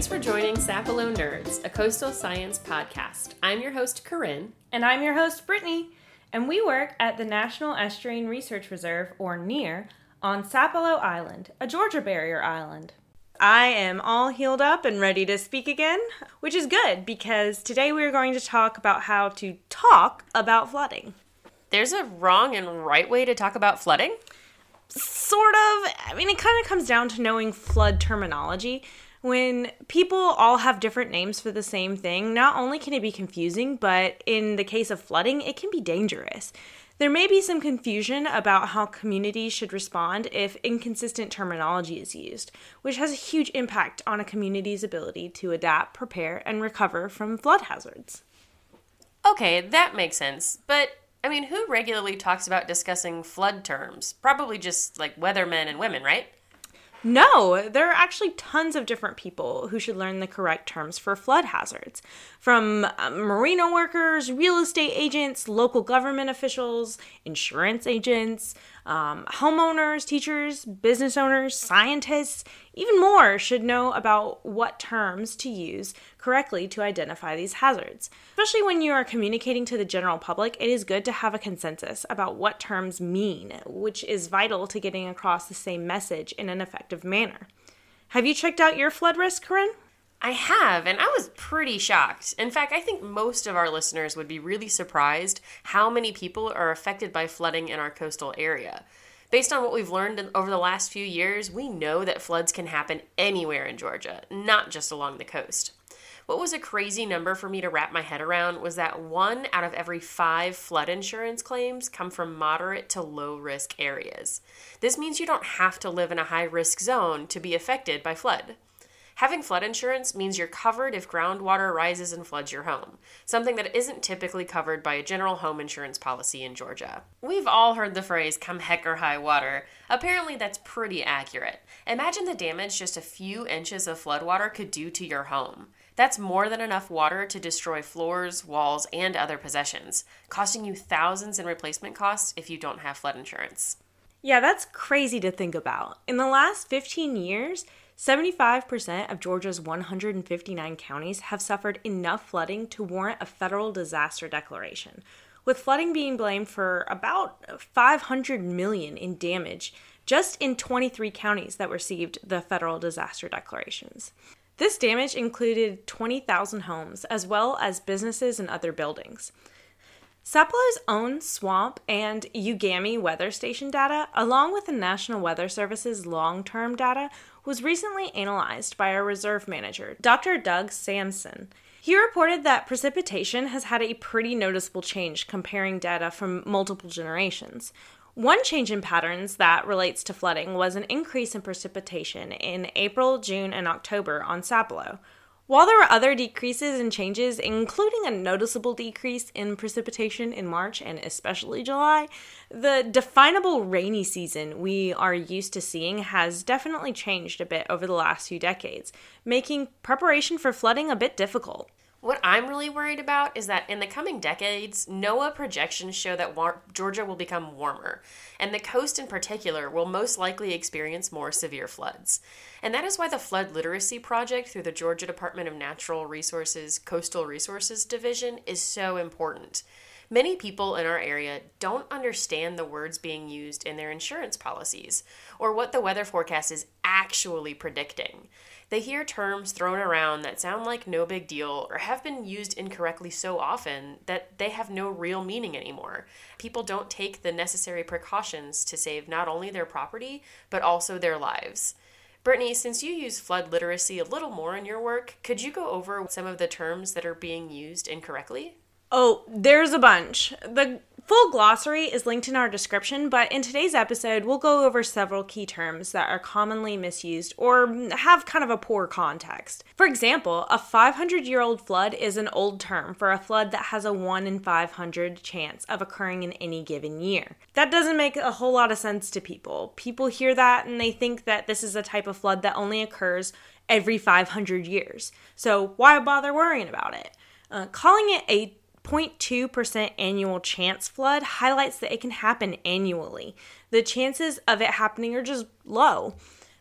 Thanks for joining Sapelo Nerds, a coastal science podcast. I'm your host, Corinne. And I'm your host, Brittany. And we work at the National Estuarine Research Reserve, or NERR, on Sapelo Island, a Georgia barrier island. I am all healed up and ready to speak again, which is good because today we are going to talk about how to talk about flooding. There's a wrong and right way to talk about flooding? Sort of. I mean, it kind of comes down to knowing flood terminology. When people all have different names for the same thing, not only can it be confusing, but in the case of flooding, it can be dangerous. There may be some confusion about how communities should respond if inconsistent terminology is used, which has a huge impact on a community's ability to adapt, prepare, and recover from flood hazards. Okay, that makes sense. But I mean, who regularly talks about discussing flood terms? Probably just like weathermen and women, right? No, there are actually tons of different people who should learn the correct terms for flood hazards. From uh, marina workers, real estate agents, local government officials, insurance agents, um, homeowners, teachers, business owners, scientists, even more should know about what terms to use correctly to identify these hazards. Especially when you are communicating to the general public, it is good to have a consensus about what terms mean, which is vital to getting across the same message in an effective manner. Have you checked out your flood risk, Corinne? I have, and I was pretty shocked. In fact, I think most of our listeners would be really surprised how many people are affected by flooding in our coastal area. Based on what we've learned over the last few years, we know that floods can happen anywhere in Georgia, not just along the coast. What was a crazy number for me to wrap my head around was that one out of every five flood insurance claims come from moderate to low risk areas. This means you don't have to live in a high risk zone to be affected by flood. Having flood insurance means you're covered if groundwater rises and floods your home, something that isn't typically covered by a general home insurance policy in Georgia. We've all heard the phrase, come heck or high water. Apparently, that's pretty accurate. Imagine the damage just a few inches of floodwater could do to your home. That's more than enough water to destroy floors, walls, and other possessions, costing you thousands in replacement costs if you don't have flood insurance. Yeah, that's crazy to think about. In the last 15 years, 75% of Georgia's 159 counties have suffered enough flooding to warrant a federal disaster declaration, with flooding being blamed for about 500 million in damage just in 23 counties that received the federal disaster declarations. This damage included 20,000 homes as well as businesses and other buildings. Sapelo's own SWMP and UGAMI weather station data, along with the National Weather Service's long term data, was recently analyzed by our reserve manager, Dr. Doug Samson. He reported that precipitation has had a pretty noticeable change comparing data from multiple generations. One change in patterns that relates to flooding was an increase in precipitation in April, June, and October on Sapelo, while there were other decreases and changes, including a noticeable decrease in precipitation in March and especially July, the definable rainy season we are used to seeing has definitely changed a bit over the last few decades, making preparation for flooding a bit difficult. What I'm really worried about is that in the coming decades, NOAA projections show that war- Georgia will become warmer, and the coast in particular will most likely experience more severe floods. And that is why the Flood Literacy Project through the Georgia Department of Natural Resources Coastal Resources Division is so important. Many people in our area don't understand the words being used in their insurance policies or what the weather forecast is actually predicting. They hear terms thrown around that sound like no big deal or have been used incorrectly so often that they have no real meaning anymore. People don't take the necessary precautions to save not only their property, but also their lives. Brittany, since you use flood literacy a little more in your work, could you go over some of the terms that are being used incorrectly? Oh, there's a bunch. The full glossary is linked in our description, but in today's episode, we'll go over several key terms that are commonly misused or have kind of a poor context. For example, a 500 year old flood is an old term for a flood that has a 1 in 500 chance of occurring in any given year. That doesn't make a whole lot of sense to people. People hear that and they think that this is a type of flood that only occurs every 500 years. So why bother worrying about it? Uh, calling it a 0.2% annual chance flood highlights that it can happen annually. The chances of it happening are just low.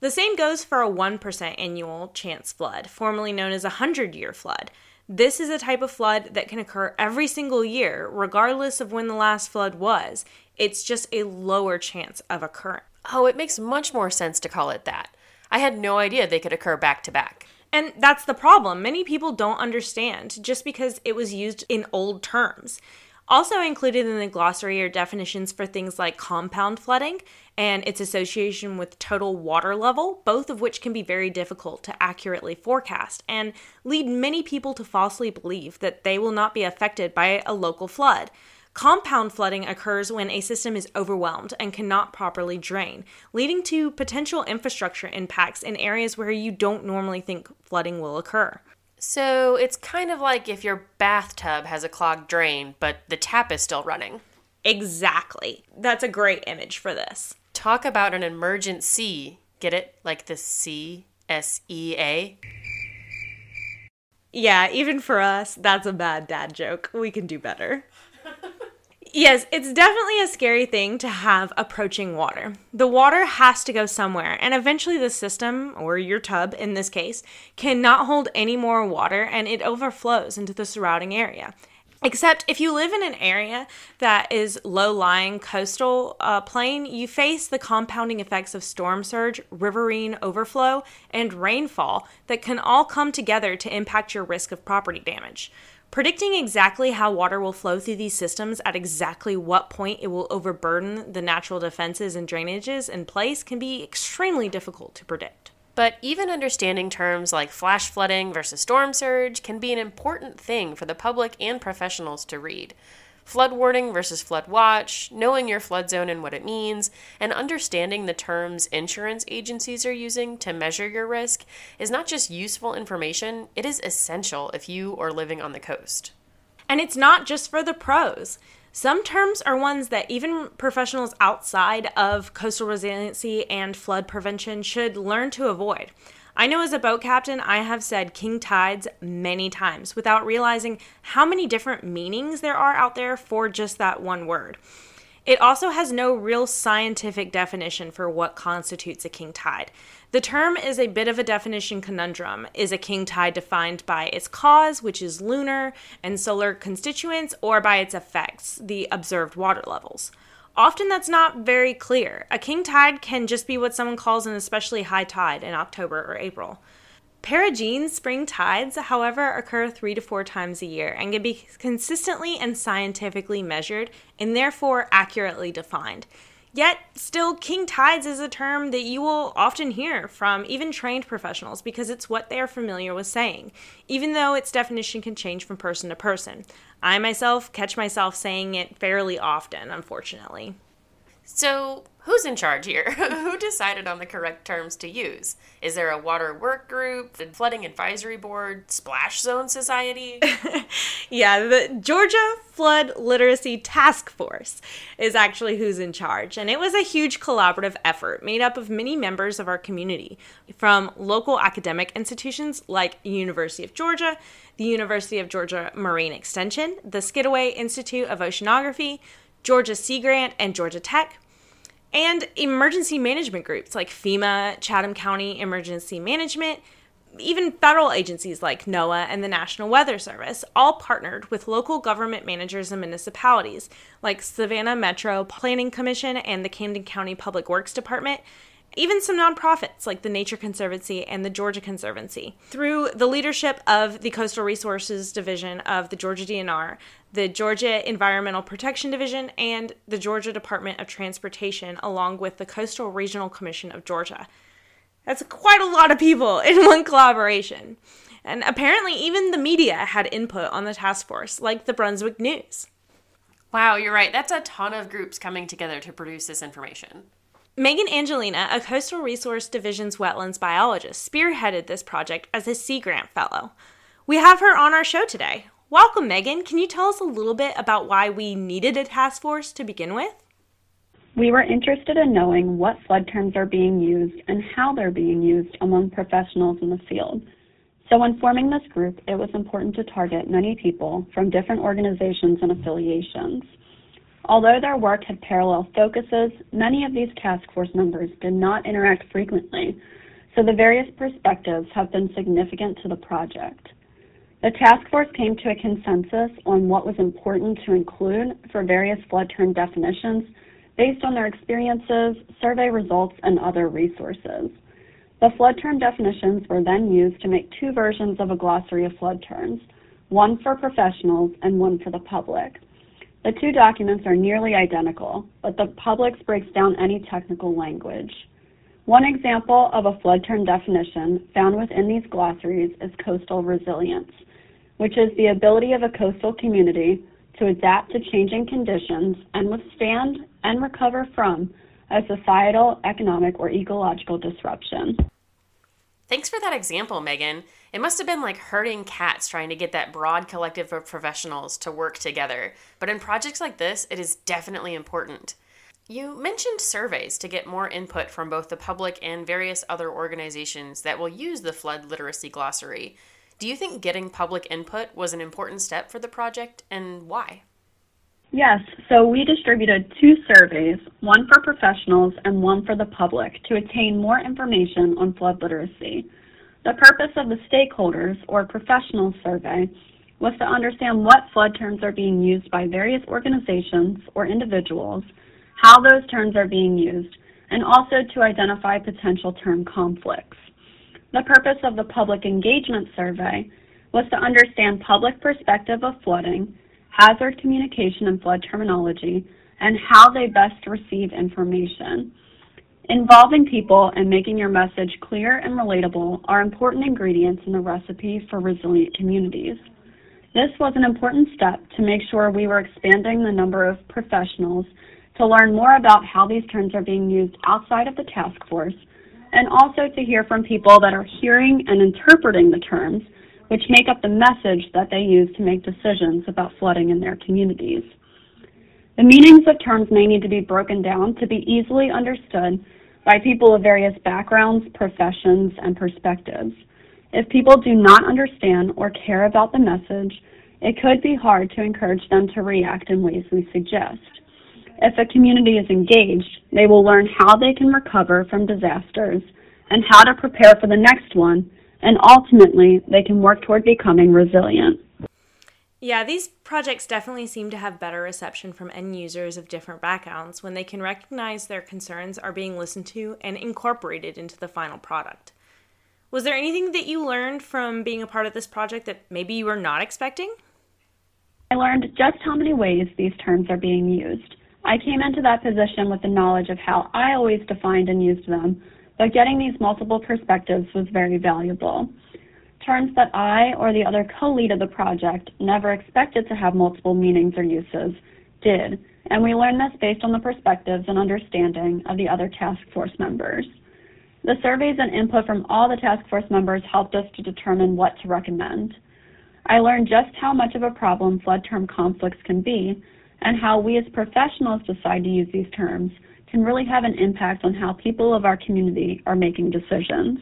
The same goes for a 1% annual chance flood, formerly known as a 100 year flood. This is a type of flood that can occur every single year, regardless of when the last flood was. It's just a lower chance of occurring. Oh, it makes much more sense to call it that. I had no idea they could occur back to back. And that's the problem. Many people don't understand just because it was used in old terms. Also included in the glossary are definitions for things like compound flooding and its association with total water level, both of which can be very difficult to accurately forecast and lead many people to falsely believe that they will not be affected by a local flood. Compound flooding occurs when a system is overwhelmed and cannot properly drain, leading to potential infrastructure impacts in areas where you don't normally think flooding will occur. So it's kind of like if your bathtub has a clogged drain, but the tap is still running. Exactly. That's a great image for this. Talk about an emergency. Get it? Like the C S E A? Yeah, even for us, that's a bad dad joke. We can do better. Yes, it's definitely a scary thing to have approaching water. The water has to go somewhere, and eventually the system, or your tub in this case, cannot hold any more water and it overflows into the surrounding area. Except if you live in an area that is low lying coastal uh, plain, you face the compounding effects of storm surge, riverine overflow, and rainfall that can all come together to impact your risk of property damage. Predicting exactly how water will flow through these systems at exactly what point it will overburden the natural defenses and drainages in place can be extremely difficult to predict. But even understanding terms like flash flooding versus storm surge can be an important thing for the public and professionals to read flood warning versus flood watch, knowing your flood zone and what it means, and understanding the terms insurance agencies are using to measure your risk is not just useful information, it is essential if you are living on the coast. And it's not just for the pros. Some terms are ones that even professionals outside of coastal resiliency and flood prevention should learn to avoid. I know as a boat captain, I have said king tides many times without realizing how many different meanings there are out there for just that one word. It also has no real scientific definition for what constitutes a king tide. The term is a bit of a definition conundrum. Is a king tide defined by its cause, which is lunar and solar constituents, or by its effects, the observed water levels? Often that's not very clear. A king tide can just be what someone calls an especially high tide in October or April. Perigean spring tides, however, occur three to four times a year and can be consistently and scientifically measured and therefore accurately defined. Yet, still, king tides is a term that you will often hear from even trained professionals because it's what they are familiar with saying, even though its definition can change from person to person. I myself catch myself saying it fairly often, unfortunately. So, who's in charge here? Who decided on the correct terms to use? Is there a water work group, the flooding advisory board, splash zone society? yeah, the Georgia Flood Literacy Task Force is actually who's in charge. And it was a huge collaborative effort made up of many members of our community from local academic institutions like University of Georgia, the University of Georgia Marine Extension, the Skidaway Institute of Oceanography, Georgia Sea Grant, and Georgia Tech, and emergency management groups like FEMA, Chatham County Emergency Management, even federal agencies like NOAA and the National Weather Service all partnered with local government managers and municipalities like Savannah Metro Planning Commission and the Camden County Public Works Department even some nonprofits like the Nature Conservancy and the Georgia Conservancy. Through the leadership of the Coastal Resources Division of the Georgia DNR, the Georgia Environmental Protection Division, and the Georgia Department of Transportation, along with the Coastal Regional Commission of Georgia. That's quite a lot of people in one collaboration. And apparently, even the media had input on the task force, like the Brunswick News. Wow, you're right. That's a ton of groups coming together to produce this information. Meghan Angelina, a Coastal Resource Division's wetlands biologist, spearheaded this project as a Sea Grant Fellow. We have her on our show today. Welcome, Meghan. Can you tell us a little bit about why we needed a task force to begin with? We were interested in knowing what flood terms are being used and how they're being used among professionals in the field. So, in forming this group, it was important to target many people from different organizations and affiliations. Although their work had parallel focuses, many of these task force members did not interact frequently, so the various perspectives have been significant to the project. The task force came to a consensus on what was important to include for various flood term definitions based on their experiences, survey results, and other resources. The flood term definitions were then used to make two versions of a glossary of flood terms, one for professionals and one for the public. The two documents are nearly identical, but the public's breaks down any technical language. One example of a flood term definition found within these glossaries is coastal resilience, which is the ability of a coastal community to adapt to changing conditions and withstand and recover from a societal, economic, or ecological disruption. Thanks for that example, Meghan. It must have been like herding cats trying to get that broad collective of professionals to work together. But in projects like this, it is definitely important. You mentioned surveys to get more input from both the public and various other organizations that will use the flood literacy glossary. Do you think getting public input was an important step for the project and why? Yes, so we distributed two surveys, one for professionals and one for the public, to attain more information on flood literacy. The purpose of the stakeholders or professional survey was to understand what flood terms are being used by various organizations or individuals, how those terms are being used, and also to identify potential term conflicts. The purpose of the public engagement survey was to understand public perspective of flooding hazard communication and flood terminology, and how they best receive information. Involving people and making your message clear and relatable are important ingredients in the recipe for resilient communities. This was an important step to make sure we were expanding the number of professionals to learn more about how these terms are being used outside of the task force, and also to hear from people that are hearing and interpreting the terms which make up the message that they use to make decisions about flooding in their communities. The meanings of terms may need to be broken down to be easily understood by people of various backgrounds, professions, and perspectives. If people do not understand or care about the message, it could be hard to encourage them to react in ways we suggest. If a community is engaged, they will learn how they can recover from disasters and how to prepare for the next one and ultimately they can work toward becoming resilient. Yeah, these projects definitely seem to have better reception from end users of different backgrounds when they can recognize their concerns are being listened to and incorporated into the final product. Was there anything that you learned from being a part of this project that maybe you were not expecting? I learned just how many ways these terms are being used. I came into that position with the knowledge of how I always defined and used them, but getting these multiple perspectives was very valuable. Terms that I or the other co-lead of the project never expected to have multiple meanings or uses did, and we learned this based on the perspectives and understanding of the other task force members. The surveys and input from all the task force members helped us to determine what to recommend. I learned just how much of a problem flood term conflicts can be and how we as professionals decide to use these terms can really have an impact on how people of our community are making decisions.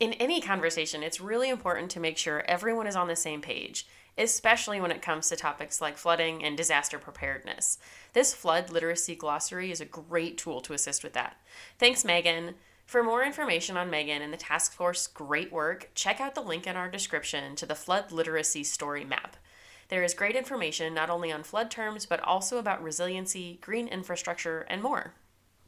In any conversation, it's really important to make sure everyone is on the same page, especially when it comes to topics like flooding and disaster preparedness. This flood literacy glossary is a great tool to assist with that. Thanks, Meghan. For more information on Meghan and the task force great work, check out the link in our description to the flood literacy story map. There is great information not only on flood terms, but also about resiliency, green infrastructure, and more.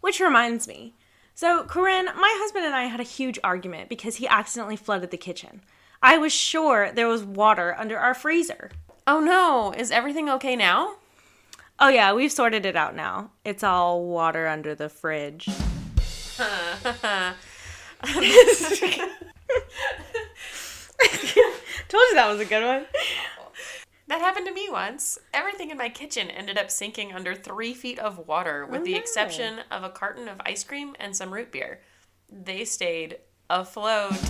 Which reminds me. So, Corinne, my husband and I had a huge argument because he accidentally flooded the kitchen. I was sure there was water under our freezer. Oh no, is everything okay now? Oh, yeah, we've sorted it out now. It's all water under the fridge. Told you that was a good one. That happened to me once. Everything in my kitchen ended up sinking under three feet of water, with oh, the no. exception of a carton of ice cream and some root beer. They stayed afloat.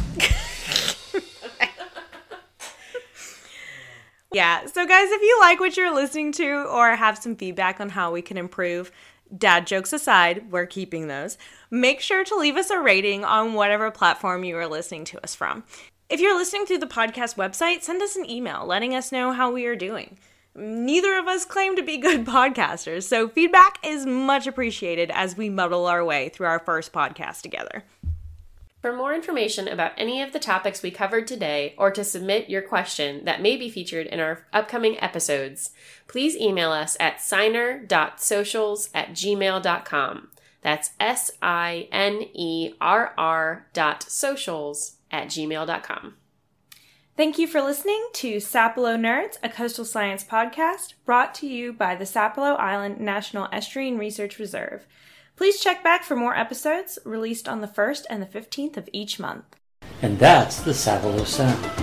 yeah, so guys, if you like what you're listening to or have some feedback on how we can improve, dad jokes aside, we're keeping those. Make sure to leave us a rating on whatever platform you are listening to us from. If you're listening through the podcast website, send us an email letting us know how we are doing. Neither of us claim to be good podcasters, so feedback is much appreciated as we muddle our way through our first podcast together. For more information about any of the topics we covered today, or to submit your question that may be featured in our upcoming episodes, please email us at sinerr.socials at gmail.com. That's S I N E R R dot socials at gmail.com. Thank you for listening to Sapelo Nerds, a coastal science podcast brought to you by the Sapelo Island National Estuarine Research Reserve. Please check back for more episodes released on the 1st and the 15th of each month. And that's the Sapelo Sound.